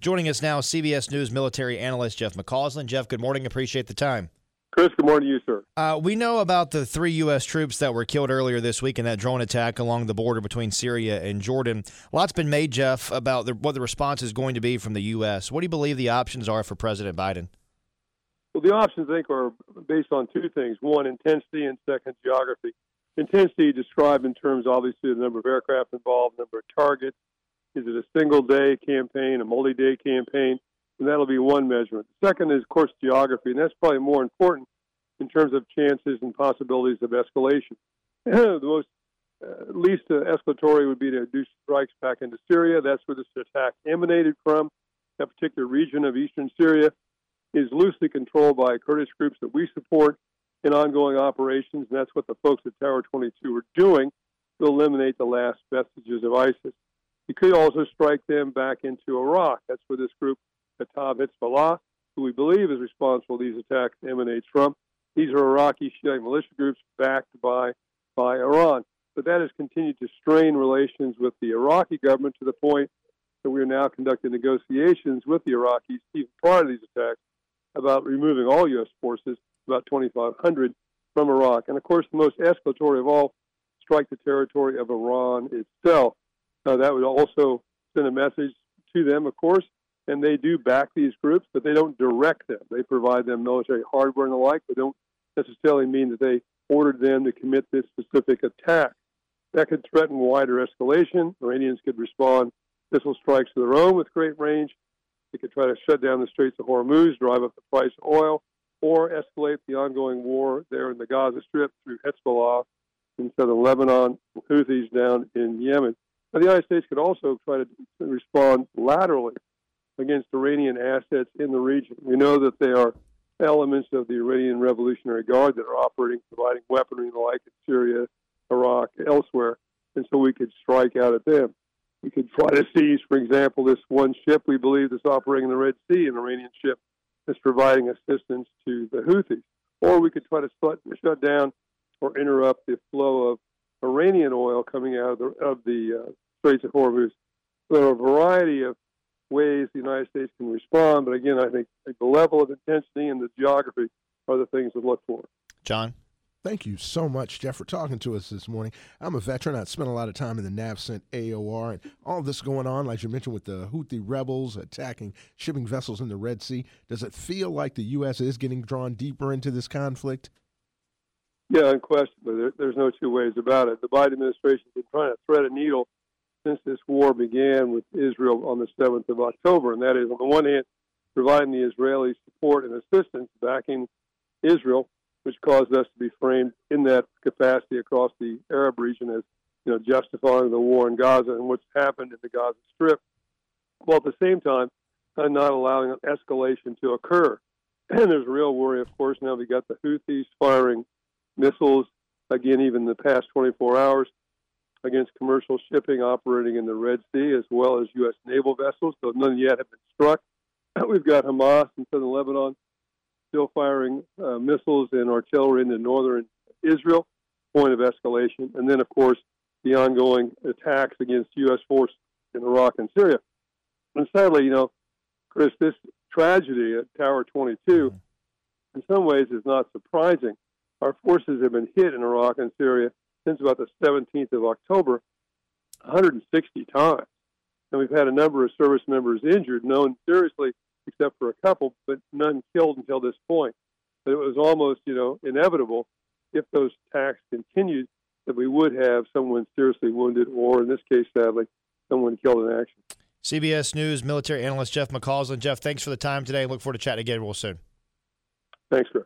Joining us now, CBS News military analyst Jeff McCausland. Jeff, good morning. Appreciate the time. Chris, good morning to you, sir. Uh, we know about the three U.S. troops that were killed earlier this week in that drone attack along the border between Syria and Jordan. A lot's been made, Jeff, about the, what the response is going to be from the U.S. What do you believe the options are for President Biden? Well, the options, I think, are based on two things. One, intensity, and second, geography. Intensity described in terms, obviously, the number of aircraft involved, number of targets. Is it a single day campaign, a multi day campaign? And that'll be one measurement. The second is, of course, geography, and that's probably more important in terms of chances and possibilities of escalation. the most uh, least uh, escalatory would be to do strikes back into Syria. That's where this attack emanated from. That particular region of eastern Syria is loosely controlled by Kurdish groups that we support in ongoing operations, and that's what the folks at Tower 22 are doing to eliminate the last vestiges of ISIS. You could also strike them back into Iraq. That's where this group, Kataib Hezbollah, who we believe is responsible for these attacks, emanates from. These are Iraqi Shiite militia groups backed by, by Iran. But that has continued to strain relations with the Iraqi government to the point that we are now conducting negotiations with the Iraqis, even prior to these attacks, about removing all U.S. forces, about 2,500, from Iraq. And of course, the most escalatory of all, strike the territory of Iran itself. Uh, that would also send a message to them, of course, and they do back these groups, but they don't direct them. They provide them military hardware and the like. They don't necessarily mean that they ordered them to commit this specific attack. That could threaten wider escalation. Iranians could respond missile strikes of their own with great range. They could try to shut down the Straits of Hormuz, drive up the price of oil, or escalate the ongoing war there in the Gaza Strip through Hezbollah in southern Lebanon, Houthis down in Yemen. Now, the United States could also try to respond laterally against Iranian assets in the region. We know that there are elements of the Iranian Revolutionary Guard that are operating, providing weaponry and the like in Syria, Iraq, elsewhere, and so we could strike out at them. We could try to seize, for example, this one ship we believe is operating in the Red Sea, an Iranian ship that's providing assistance to the Houthis. Or we could try to shut down or interrupt the flow of Iranian oil coming out of the, of the uh, Straits of Hormuz. There are a variety of ways the United States can respond, but again, I think the level of intensity and the geography are the things to look for. John? Thank you so much, Jeff, for talking to us this morning. I'm a veteran. I spent a lot of time in the NAVCENT AOR, and all this going on, like you mentioned, with the Houthi rebels attacking shipping vessels in the Red Sea. Does it feel like the U.S. is getting drawn deeper into this conflict? Yeah, unquestionably. There, there's no two ways about it. The Biden administration has been trying to thread a needle since this war began with Israel on the 7th of October. And that is, on the one hand, providing the Israeli support and assistance, backing Israel, which caused us to be framed in that capacity across the Arab region as you know justifying the war in Gaza and what's happened in the Gaza Strip, while at the same time uh, not allowing an escalation to occur. And there's real worry, of course. Now we got the Houthis firing missiles again, even the past 24 hours against commercial shipping operating in the Red Sea as well as U.S. naval vessels, though none yet have been struck. We've got Hamas in southern Lebanon still firing uh, missiles and artillery into northern Israel, point of escalation. And then, of course, the ongoing attacks against U.S. forces in Iraq and Syria. And sadly, you know, Chris, this tragedy at Tower 22 mm-hmm. in some ways is not surprising. Our forces have been hit in Iraq and Syria since about the 17th of October 160 times. And we've had a number of service members injured, known seriously, except for a couple, but none killed until this point. But it was almost, you know, inevitable if those attacks continued that we would have someone seriously wounded, or in this case, sadly, someone killed in action. CBS News military analyst Jeff McCausland. Jeff, thanks for the time today. Look forward to chatting again real soon. Thanks, Chris.